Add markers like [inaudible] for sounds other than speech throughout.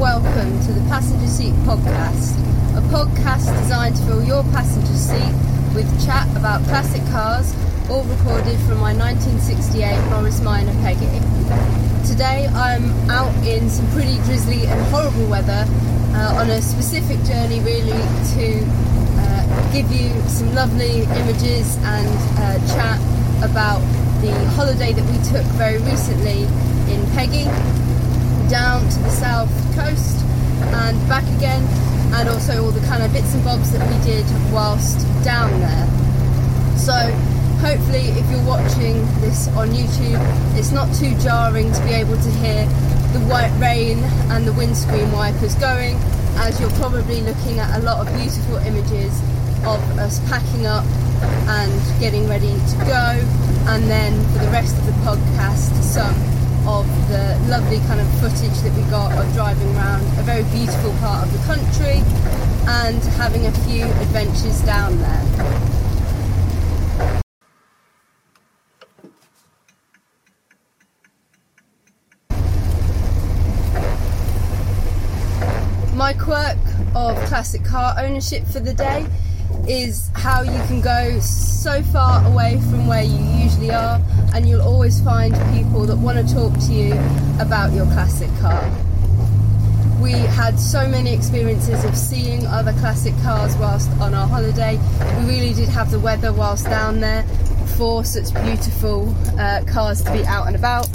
welcome to the Passenger Seat Podcast, a podcast designed to fill your passenger seat with chat about classic cars, all recorded from my 1968 Morris Minor Peggy. Today I'm out in some pretty drizzly and horrible weather uh, on a specific journey, really, to uh, give you some lovely images and uh, chat about the holiday that we took very recently in Peggy down to the south coast and back again, and also all the kind of bits and bobs that we did whilst down there. So, hopefully, if you're watching this on YouTube, it's not too jarring to be able to hear the white rain and the windscreen wipers going, as you're probably looking at a lot of beautiful images of us packing up and getting ready to go, and then for the rest of the podcast, some of the lovely kind of footage that we got of driving around a very beautiful part of the country and having a few adventures down there. My quirk of classic car ownership for the day is how you can go so far away from where you usually are, and you'll always find people that want to talk to you about your classic car. We had so many experiences of seeing other classic cars whilst on our holiday. We really did have the weather whilst down there for such beautiful uh, cars to be out and about.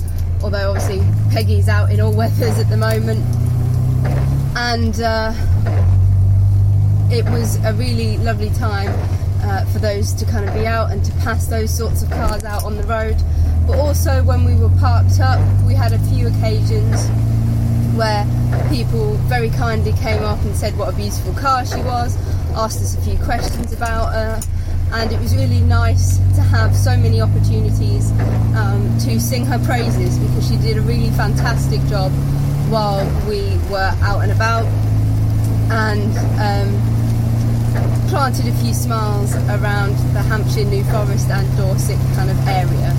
Although, obviously, Peggy's out in all [laughs] weathers at the moment. And uh, it was a really lovely time uh, for those to kind of be out and to pass those sorts of cars out on the road. But also, when we were parked up, we had a few occasions where people very kindly came up and said what a beautiful car she was, asked us a few questions about her, and it was really nice to have so many opportunities um, to sing her praises because she did a really fantastic job while we were out and about. And um, planted a few smiles around the Hampshire, New Forest, and Dorset kind of area.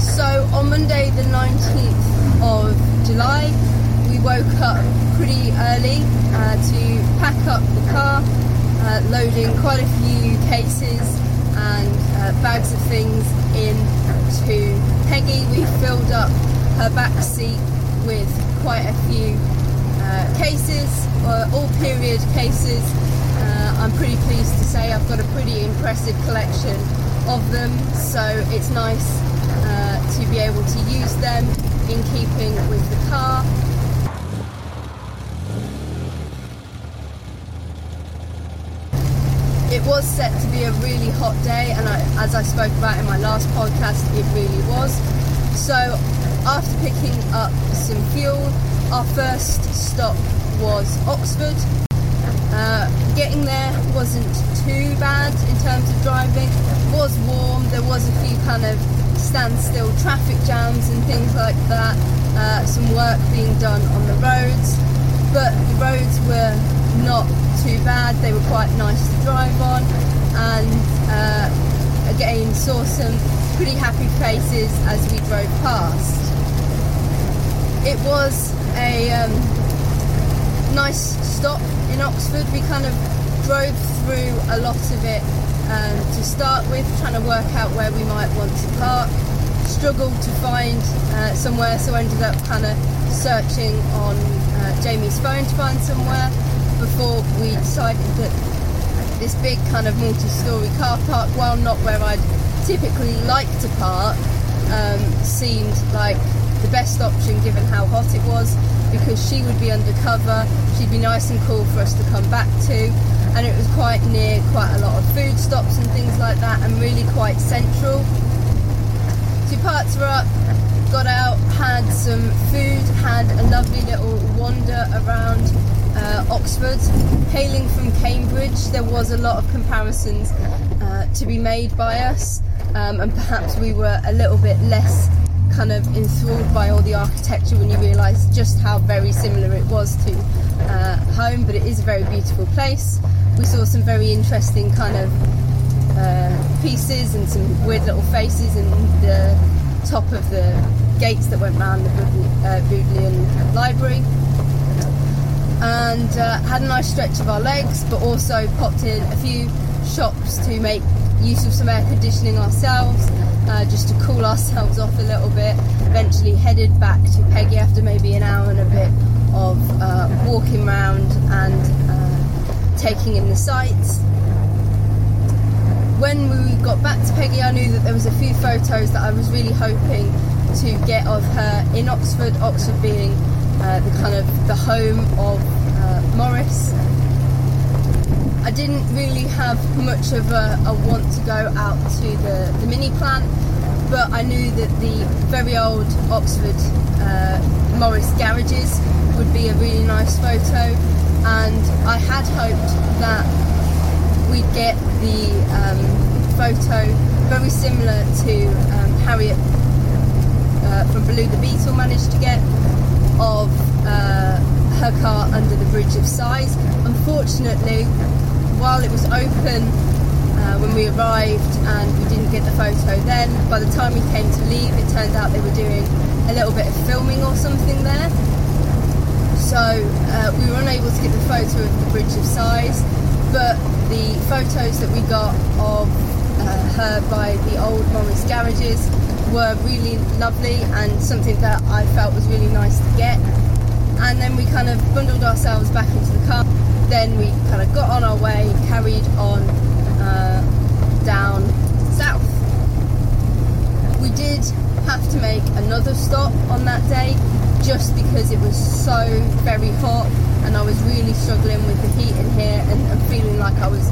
So on Monday, the 19th of July, we woke up pretty early uh, to pack up the car, uh, loading quite a few cases and uh, bags of things into Peggy. We filled up her back seat with quite a few uh, cases, uh, all period cases. Uh, I'm pretty pleased to say I've got a pretty impressive collection of them, so it's nice uh, to be able to use them in keeping with the car. It was set to be a really hot day, and I, as I spoke about in my last podcast, it really was. So, after picking up some fuel, our first stop was Oxford. Uh, getting there wasn't too bad in terms of driving. It was warm, there was a few kind of standstill traffic jams and things like that. Uh, some work being done on the roads, but the roads were not too bad. They were quite nice to drive on, and uh, again saw some pretty happy faces as we drove past. It was a um, nice stop in Oxford. We kind of drove through a lot of it um, to start with, trying to work out where we might want to park. Struggled to find uh, somewhere, so ended up kind of searching on uh, Jamie's phone to find somewhere before we decided that this big kind of multi-story car park, while not where I'd typically like to park, um, seemed like best option given how hot it was because she would be undercover, she'd be nice and cool for us to come back to, and it was quite near quite a lot of food stops and things like that, and really quite central. So parts were up, got out, had some food, had a lovely little wander around uh, Oxford. Hailing from Cambridge, there was a lot of comparisons uh, to be made by us, um, and perhaps we were a little bit less kind of enthralled by all the architecture when you realise just how very similar it was to uh, home, but it is a very beautiful place. We saw some very interesting kind of uh, pieces and some weird little faces in the top of the gates that went round the uh, Bodleian Library. And uh, had a nice stretch of our legs, but also popped in a few shops to make use of some air conditioning ourselves, uh, just to cool ourselves off a little bit. Eventually headed back to Peggy after maybe an hour and a bit of uh, walking around and uh, taking in the sights. When we got back to Peggy, I knew that there was a few photos that I was really hoping to get of her in Oxford. Oxford being uh, the kind of the home of uh, Morris. I didn't really have much of a, a, want to go out to the, the mini plant, but I knew that the very old Oxford uh, Morris garages would be a really nice photo, and I had hoped that we'd get the um, photo very similar to um, Harriet uh, from Baloo the Beetle managed to get of uh, her car under the Bridge of Sighs. Unfortunately, while it was open uh, when we arrived and we didn't get the photo then, by the time we came to leave, it turned out they were doing a little bit of filming or something there so uh, we were unable to get the photo of the Bridge of Sighs, but the photos that we got of uh, her by the old Morris garages were really lovely and something that I felt was really nice to get. And then we kind of bundled ourselves back into the car. Then we kind of got on our way, carried on uh, down south. We did have to make another stop on that day just because it was so very hot and I was really struggling with the heat in here and, and feeling like I was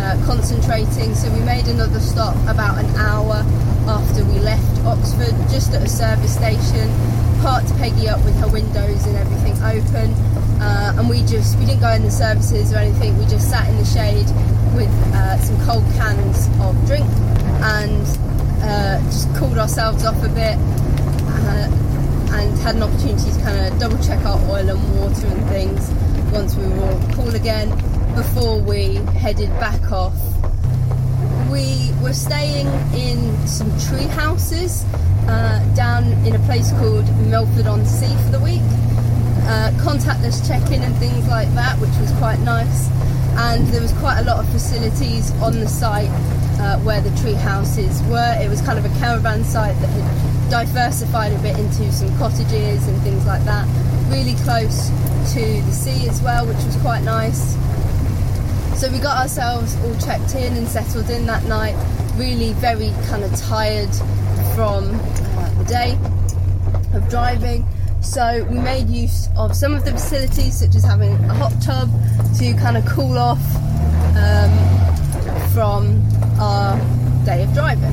uh, concentrating. So we made another stop about an hour after we left Oxford, just at a service station, parked Peggy up with her windows and everything open. Uh, and we just, we didn't go in the services or anything, we just sat in the shade with uh, some cold cans of drink and uh, just cooled ourselves off a bit uh, and had an opportunity to kind of double check our oil and water and things once we were all cool again before we headed back off. We were staying in some tree houses uh, down in a place called Milford on Sea for the week. Uh, contactless check-in and things like that, which was quite nice. And there was quite a lot of facilities on the site uh, where the tree houses were. It was kind of a caravan site that had diversified a bit into some cottages and things like that. Really close to the sea as well, which was quite nice. So we got ourselves all checked in and settled in that night. Really very kind of tired from uh, the day of driving. So we made use of some of the facilities, such as having a hot tub to kind of cool off um, from our day of driving.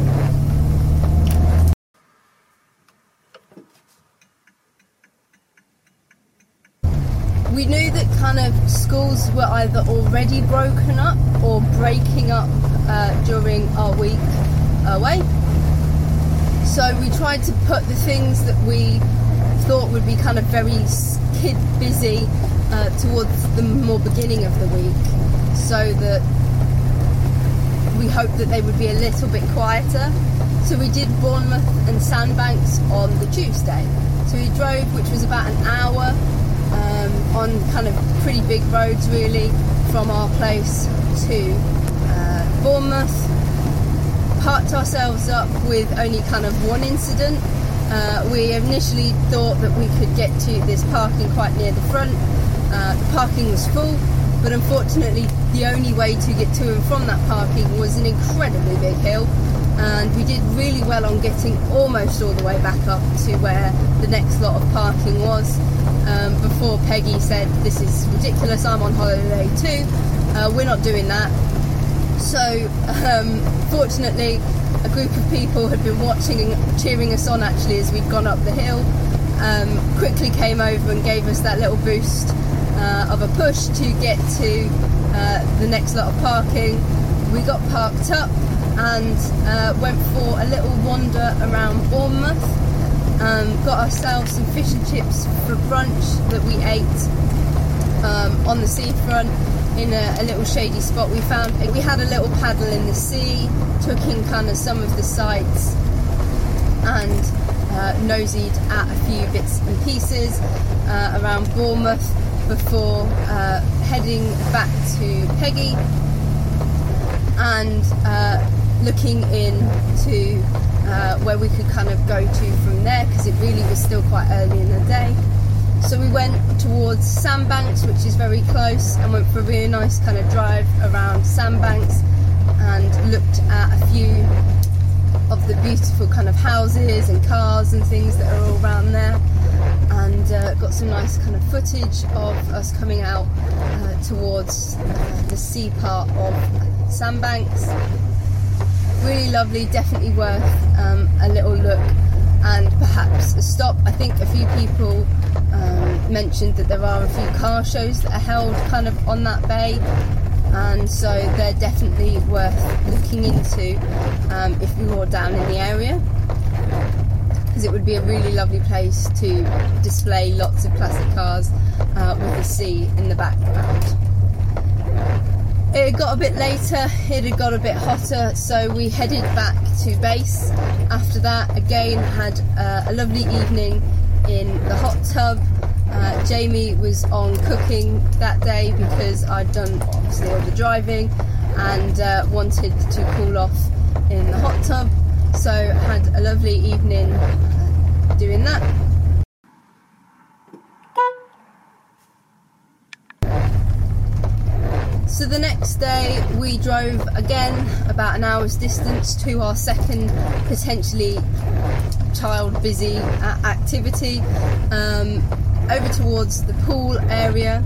We knew that kind of schools were either already broken up or breaking up uh, during our week away. So we tried to put the things that we thought would be kind of very kid busy uh, towards the more beginning of the week so that we hoped that they would be a little bit quieter. So we did Bournemouth and Sandbanks on the Tuesday. So we drove, which was about an hour um, on kind of pretty big roads, really, from our place to uh, Bournemouth. Parked ourselves up with only kind of one incident. Uh, we initially thought that we could get to this parking quite near the front. Uh, the parking was full, but unfortunately the only way to get to and from that parking was an incredibly big hill. And we did really well on getting almost all the way back up to where the next lot of parking was. Um, before Peggy said this is ridiculous I'm on holiday too. Uh, we're not doing that. So um, fortunately a group of people had been watching and cheering us on actually as we'd gone up the hill um, quickly came over and gave us that little boost uh, of a push to get to uh, the next lot of parking. We got parked up and uh, went for a little wander around Bournemouth. Um, got ourselves some fish and chips for brunch that we ate um, on the seafront in a, a, little shady spot we found. We had a little paddle in the sea, took in kind of some of the sights, and uh, nosied at a few bits and pieces uh, around Bournemouth before uh, heading back to Peggy and uh, looking into uh, where we could kind of go to from there because it really was still quite early in the day. So we went towards Sandbanks, which is very close, and went for a really nice kind of drive around Sandbanks and looked at a few of the beautiful kind of houses and cars and things that are all around there and uh, got some nice kind of footage of us coming out uh, towards uh, the sea part of Sandbanks. Really lovely, definitely worth um, a little look and perhaps a stop. I think a few people mentioned that there are a few car shows that are held kind of on that bay, and so they're definitely worth looking into um, if you're down in the area. Because it would be a really lovely place to display lots of classic cars uh, with the sea in the background. It got a bit later, it had got a bit hotter, so we headed back to base. After that, again, had uh, a lovely evening in the hot tub. Uh, Jamie was on cooking that day because I'd done obviously all the driving and uh, wanted to cool off in the hot tub. So had a lovely evening uh, doing that. So the next day we drove again about an hour's distance to our second potentially child busy activity um, over towards the Poole area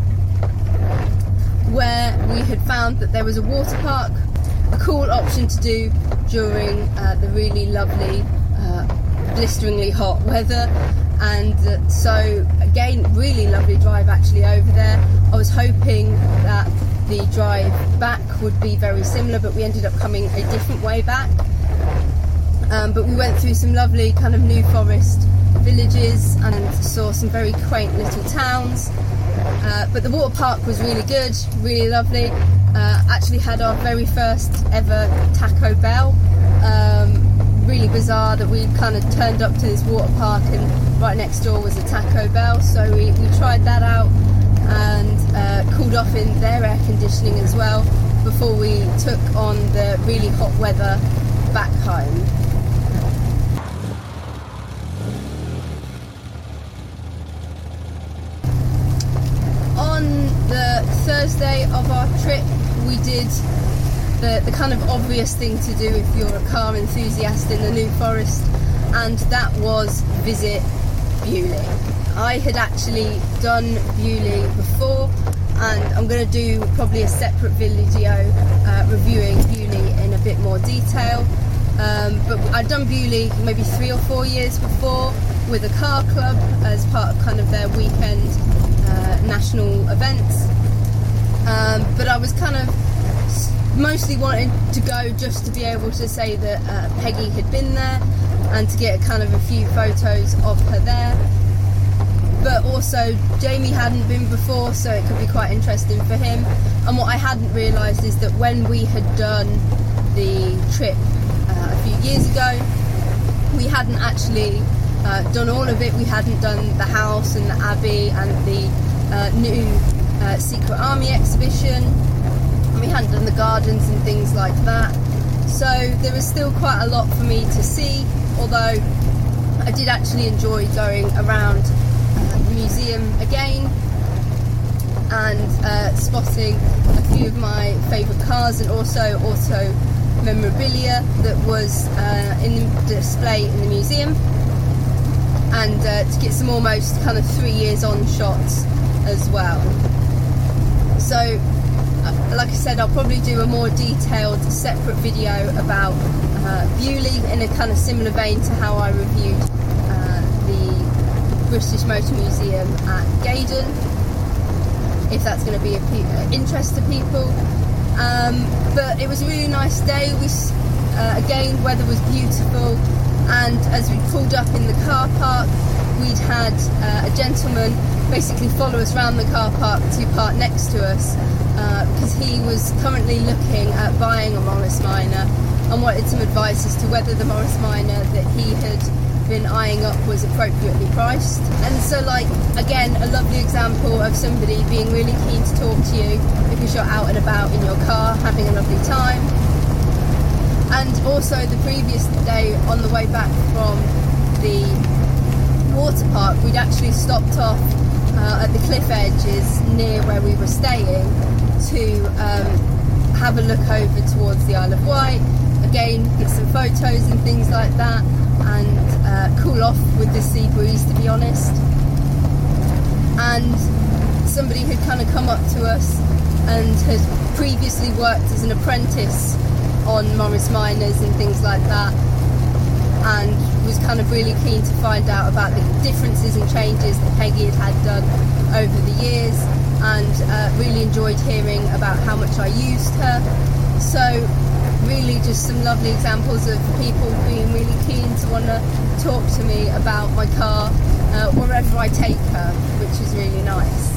where we had found that there was a water park, a cool option to do during uh, the really lovely, uh, blisteringly hot weather. And uh, so, again, really lovely drive actually over there. I was hoping that the drive back would be very similar, but we ended up coming a different way back. Um, but we went through some lovely kind of New Forest villages and saw some very quaint little towns. Uh, but the water park was really good, really lovely. Uh, actually had our very first ever Taco Bell. Um, really bizarre that we kind of turned up to this water park and right next door was a Taco Bell. So we, we tried that out and uh, cooled off in their air conditioning as well before we took on the really hot weather back home. On the Thursday of our trip, we did the, the kind of obvious thing to do if you're a car enthusiast in the New Forest, and that was visit Beaulieu. I had actually done Beaulieu before, and I'm going to do probably a separate video uh, reviewing Beaulieu in a bit more detail. Um, but I'd done Beaulieu maybe three or four years before with a car club as part of kind of their weekend uh, national events. Um, but I was kind of mostly wanting to go just to be able to say that uh, Peggy had been there and to get kind of a few photos of her there but also Jamie hadn't been before, so it could be quite interesting for him. And what I hadn't realised is that when we had done the trip uh, a few years ago, we hadn't actually uh, done all of it. We hadn't done the house and the abbey and the uh, new uh, Secret Army exhibition. We hadn't done the gardens and things like that. So there was still quite a lot for me to see, although I did actually enjoy going around the museum again and uh, spotting a few of my favourite cars and also auto memorabilia that was uh, in the display in the museum and uh, to get some almost kind of three years on shots as well. So, uh, like I said, I'll probably do a more detailed separate video about uh, Beaulieu in a kind of similar vein to how I reviewed the British Motor Museum at Gaydon, if that's going to be of uh, interest to people. Um, but it was a really nice day. We uh, again, weather was beautiful, and as we pulled up in the car park, we'd had uh, a gentleman basically follow us around the car park to park next to us uh, because he was currently looking at buying a Morris Minor and wanted some advice as to whether the Morris Minor that he had been eyeing up was appropriately priced. And so, like, again, a lovely example of somebody being really keen to talk to you because you're out and about in your car having a lovely time. And also, the previous day on the way back from the water park, we'd actually stopped off uh, at the cliff edges near where we were staying to um, have a look over towards the Isle of Wight. Again, get some photos and things like that, and uh, cool off with the sea breeze, to be honest. And somebody had kind of come up to us and had previously worked as an apprentice on Morris Minors and things like that, and was kind of really keen to find out about the differences and changes that Peggy had had done over the years and uh, really enjoyed hearing about how much I used her. So, really, just some lovely examples of people being really keen to want to talk to me about my car uh, wherever I take her, which is really nice.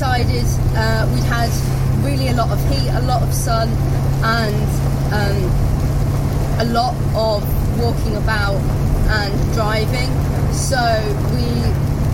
Decided uh, we'd had really a lot of heat, a lot of sun, and um, a lot of walking about and driving. So we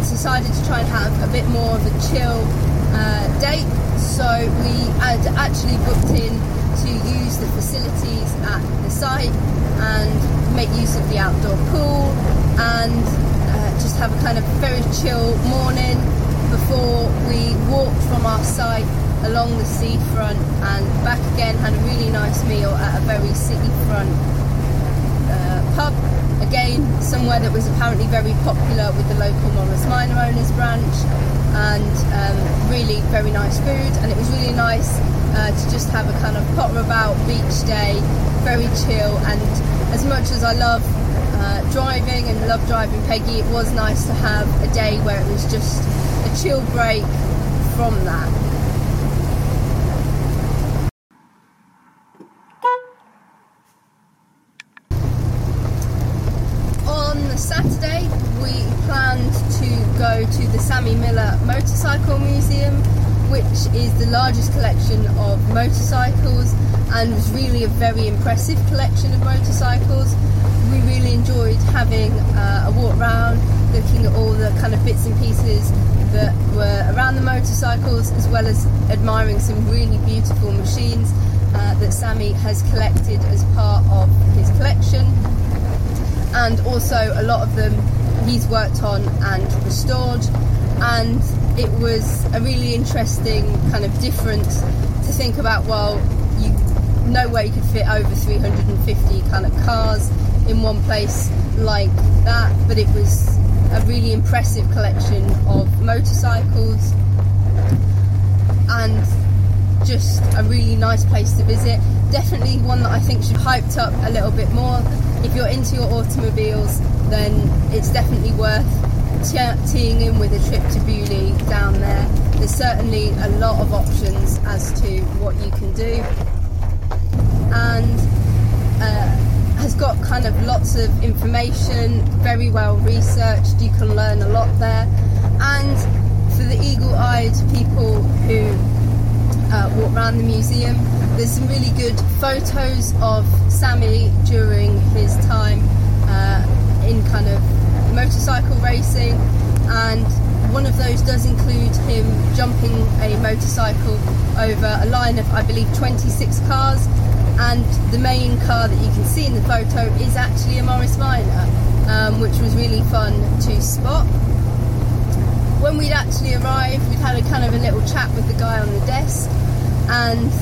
decided to try and have a bit more of a chill uh, date. So we had actually booked in to use the facilities at the site and make use of the outdoor pool and uh, just have a kind of very chill morning before we walked from our site along the seafront and back again had a really nice meal at a very seafront pub, again, somewhere that was apparently very popular with the local Morris Minor Owners branch, and um, really very nice food. And it was really nice uh, to just have a kind of potter about beach day, very chill. And as much as I love uh, driving and love driving Peggy, it was nice to have a day where it was just a chill break from that. On Saturday, we planned to go to the Sammy Miller Motorcycle Museum, which is the largest collection of motorcycles and was really a very impressive collection of motorcycles. We really enjoyed having uh, a walk around, looking at all the kind of bits and pieces that were around the motorcycles, as well as admiring some really beautiful machines uh, that Sammy has collected as part of his collection. And also, a lot of them he's worked on and restored. And it was a really interesting kind of difference to think about. Well, you no way you could fit over 350 kind of cars in one place like that, but it was a really impressive collection of motorcycles and just a really nice place to visit. Definitely one that I think should hyped up a little bit more. If you're into your automobiles, then it's definitely worth teeing in with a trip to Beaulieu down there. There's certainly a lot of options as to what you can do, and uh, has got kind of lots of information, very well researched. You can learn a lot there, and for the eagle-eyed people who uh, walk around the museum, there's some really good photos of Sammy during his time. Uh, in kind of motorcycle racing, and one of those does include him jumping a motorcycle over a line of, I believe, 26 cars. And the main car that you can see in the photo is actually a Morris Minor, um, which was really fun to spot. When we'd actually arrived, we'd had a kind of a little chat with the guy on the desk, and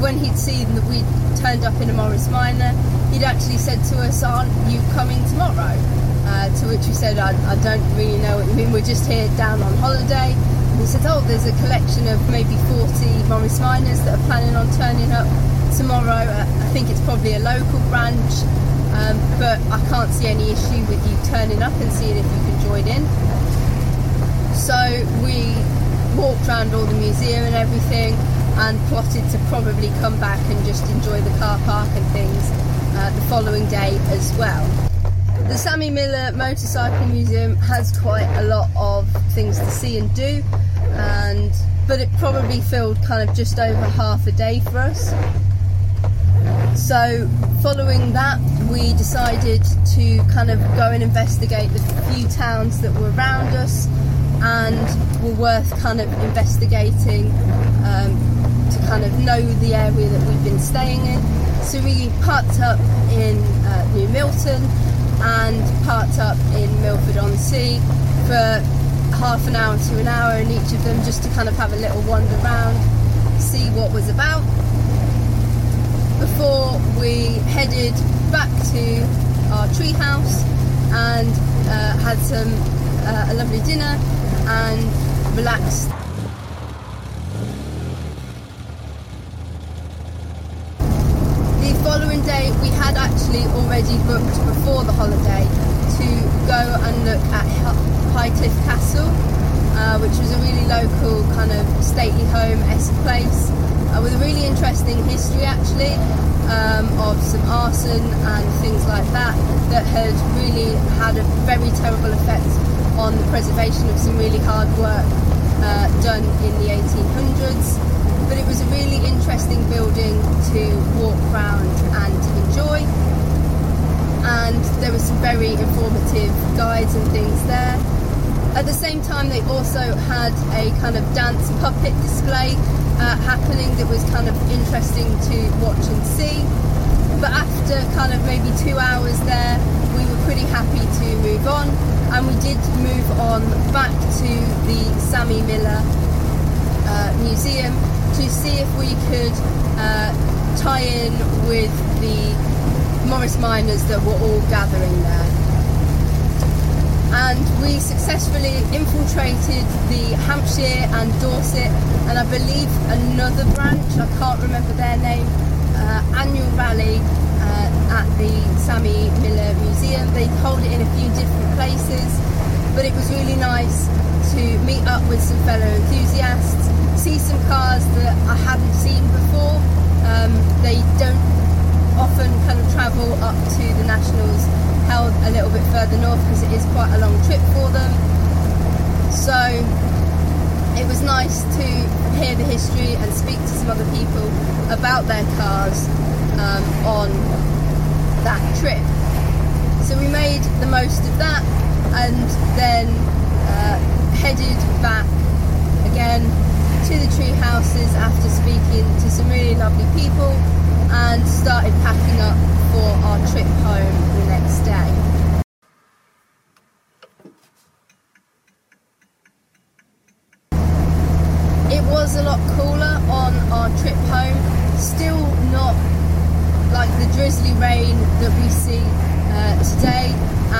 when he'd seen that we'd turned up in a Morris Minor, he'd actually said to us, Aren't you coming tomorrow? Uh, to which we said, I, I, don't really know what you mean, we're just here down on holiday. And he said, Oh, there's a collection of maybe 40 Morris Minors that are planning on turning up tomorrow. I think it's probably a local branch, um, but I can't see any issue with you turning up and seeing if you can join in. So we walked around all the museum and everything and plotted to probably come back and just enjoy the car park and things uh, the following day as well. The Sammy Miller Motorcycle Museum has quite a lot of things to see and do, and but it probably filled kind of just over half a day for us. So, following that, we decided to kind of go and investigate the few towns that were around us and were worth kind of investigating um, to kind of know the area that we've been staying in. So, we parked up in uh, New Milton and parked up in Milford on Sea for half an hour to an hour in each of them just to kind of have a little wander around, see what was about before we headed back to our treehouse and uh, had some uh, a lovely dinner and relaxed. The following day, we had actually already booked before the holiday to go and look at Highcliffe Castle, uh, which was a really local kind of stately home-esque place uh, with a really interesting history actually um, of some arson and things like that that had really had a very terrible effect on the preservation of some really hard work uh, done in the 1800s. But it was a really interesting building to walk around and enjoy. And there were some very informative guides and things there. At the same time, they also had a kind of dance puppet display uh, happening that was kind of interesting to watch and see. But after kind of maybe two hours there, we were pretty happy to move on, and we did move on back to the Sammy Miller uh, Museum to see if we could uh, tie in with the Morris Minors that were all gathering there and we successfully infiltrated the Hampshire and Dorset and I believe another branch, I can't remember their name, uh, annual rally uh, at the Sammy Miller Museum. They hold it in a few different places, but it was really nice to meet up with some fellow enthusiasts, see some cars that I hadn't seen before. Um, they don't often kind of travel up to the Nationals held a little bit further north because it is quite a long trip for them. So it was nice to hear the history and speak to some other people about their cars um, on that trip. So we made the most of that and then uh, headed back again to the tree houses after speaking to some really lovely people and started packing up for our trip home day. It was a lot cooler on our trip home, still not like the drizzly rain that we see uh, today,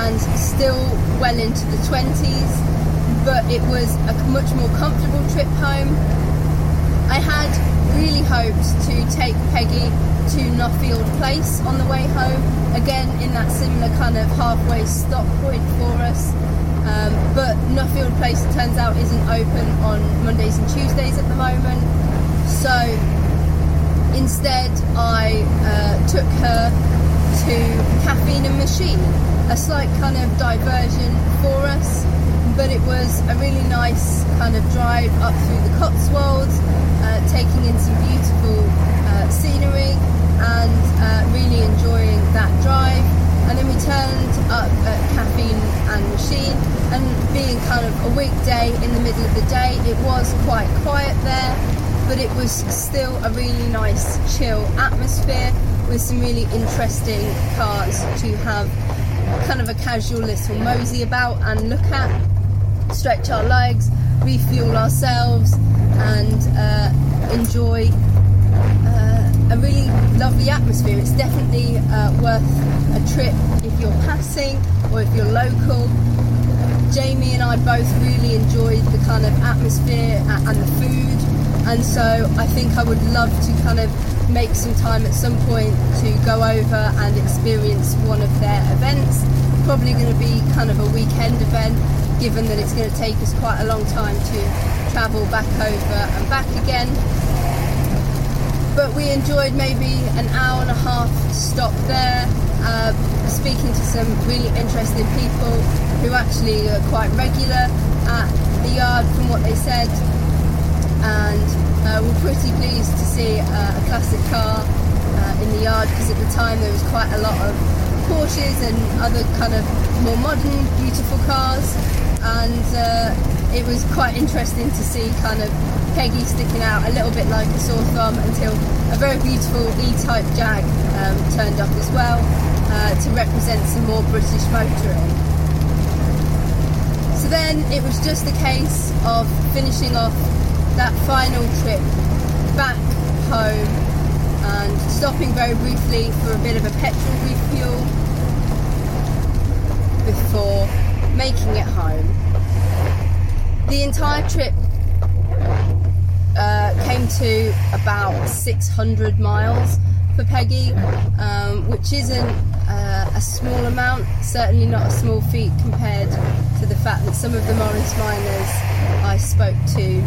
and still well into the 20s, but it was a much more comfortable trip home. I had really hoped to take Peggy to Nuffield Place on the way home. Again, in that similar kind of halfway stop point for us. Um, but Nuffield Place it turns out isn't open on Mondays and Tuesdays at the moment. So instead, I uh, took her to Caffeine and Machine, a slight kind of diversion for us. But it was a really nice kind of drive up through the Cotswolds, uh, taking in some beautiful uh, scenery and uh, really enjoying that drive. And then we turned up at Caffeine and Machine, and being kind of a weekday in the middle of the day, it was quite quiet there, but it was still a really nice, chill atmosphere with some really interesting cars to have kind of a casual little mosey about and look at, stretch our legs, refuel ourselves, and uh, enjoy a really lovely atmosphere. It's definitely uh, worth a trip if you're passing or if you're local. Jamie and I both really enjoyed the kind of atmosphere and the food, and so I think I would love to kind of make some time at some point to go over and experience one of their events. Probably going to be kind of a weekend event, given that it's going to take us quite a long time to travel back over and back again but we enjoyed maybe an hour and a half stop there, uh, speaking to some really interesting people who actually are quite regular at the yard from what they said. and uh, we're pretty pleased to see uh, a classic car uh, in the yard because at the time there was quite a lot of Porsches and other kind of more modern, beautiful cars, and uh, it was quite interesting to see kind of Peggy sticking out a little bit like a sore thumb until a very beautiful E-Type Jag um, turned up as well uh, to represent some more British motoring. So then it was just a case of finishing off that final trip back home and stopping very briefly for a bit of a petrol refuel before making it home. The entire trip uh, came to about 600 miles for Peggy, um, which isn't uh, a small amount, certainly not a small feat compared to the fact that some of the Morris Minors I spoke to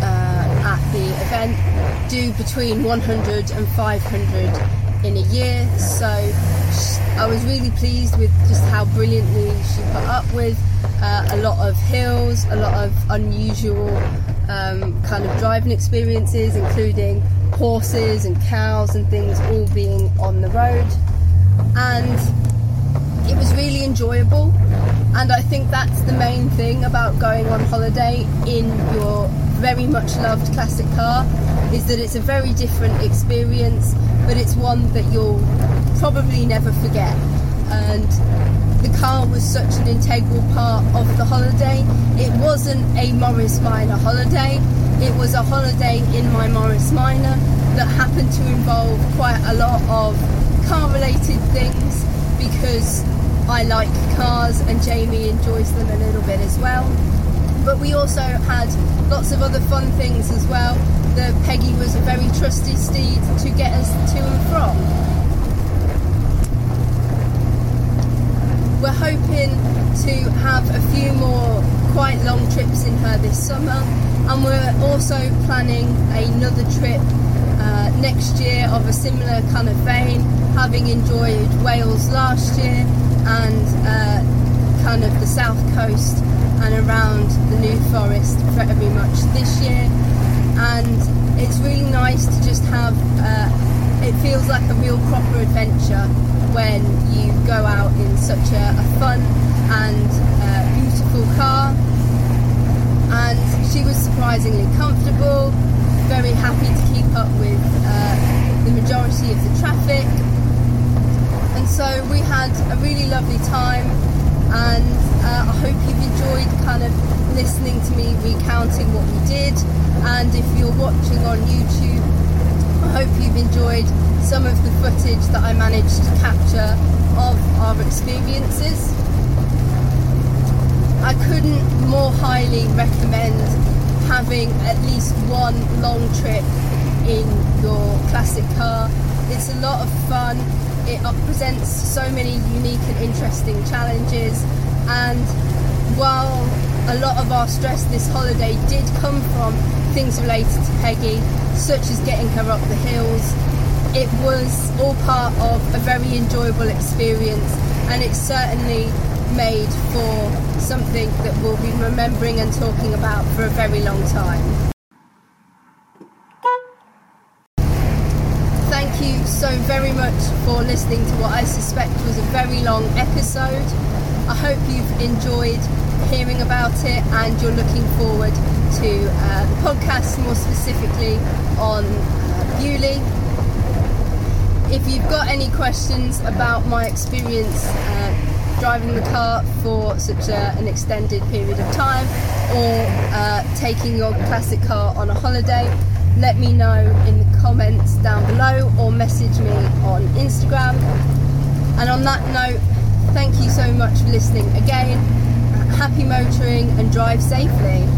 uh, at the event do between 100 and 500 in a year. So I was really pleased with just how brilliantly she put up with uh, a lot of hills, a lot of unusual um, kind of driving experiences, including horses and cows and things all being on the road. And it was really enjoyable. And I think that's the main thing about going on holiday in your very much loved classic car is that it's a very different experience, but it's one that you'll probably never forget. And the car was such an integral part of the holiday. It wasn't a Morris Minor holiday, it was a holiday in my Morris Minor that happened to involve quite a lot of car related things because I like cars and Jamie enjoys them a little bit as well. But we also had lots of other fun things as well. The Peggy was a very trusty steed to get us to and from. We're hoping to have a few more quite long trips in her this summer, and we're also planning another trip uh, next year of a similar kind of vein, having enjoyed Wales last year and uh, kind of the south coast and around the New Forest very much this year. And it's really nice to just have, uh, it feels like a real proper adventure when you go out in such a, a fun and uh, beautiful car. And she was surprisingly comfortable, very happy to keep up with uh, the majority of the traffic. And so we had a really lovely time, and uh, I hope you've enjoyed kind of listening to me recounting what we did. And if you're watching on YouTube, I hope you've enjoyed some of the footage that I managed to capture of our experiences. I couldn't more highly recommend having at least one long trip in your classic car. It's a lot of fun. It presents so many unique and interesting challenges. And while a lot of our stress this holiday did come from things related to Peggy, such as getting her up the hills, it was all part of a very enjoyable experience and it's certainly made for something that we'll be remembering and talking about for a very long time. Thank you so very much for listening to what I suspect was a very long episode. I hope you've enjoyed hearing about it and you're looking forward to uh, the podcast more specifically on uh, Beaulieu if you've got any questions about my experience uh, driving the car for such a, an extended period of time or uh, taking your classic car on a holiday, let me know in the comments down below or message me on Instagram. And on that note, thank you so much for listening again. Happy motoring and drive safely.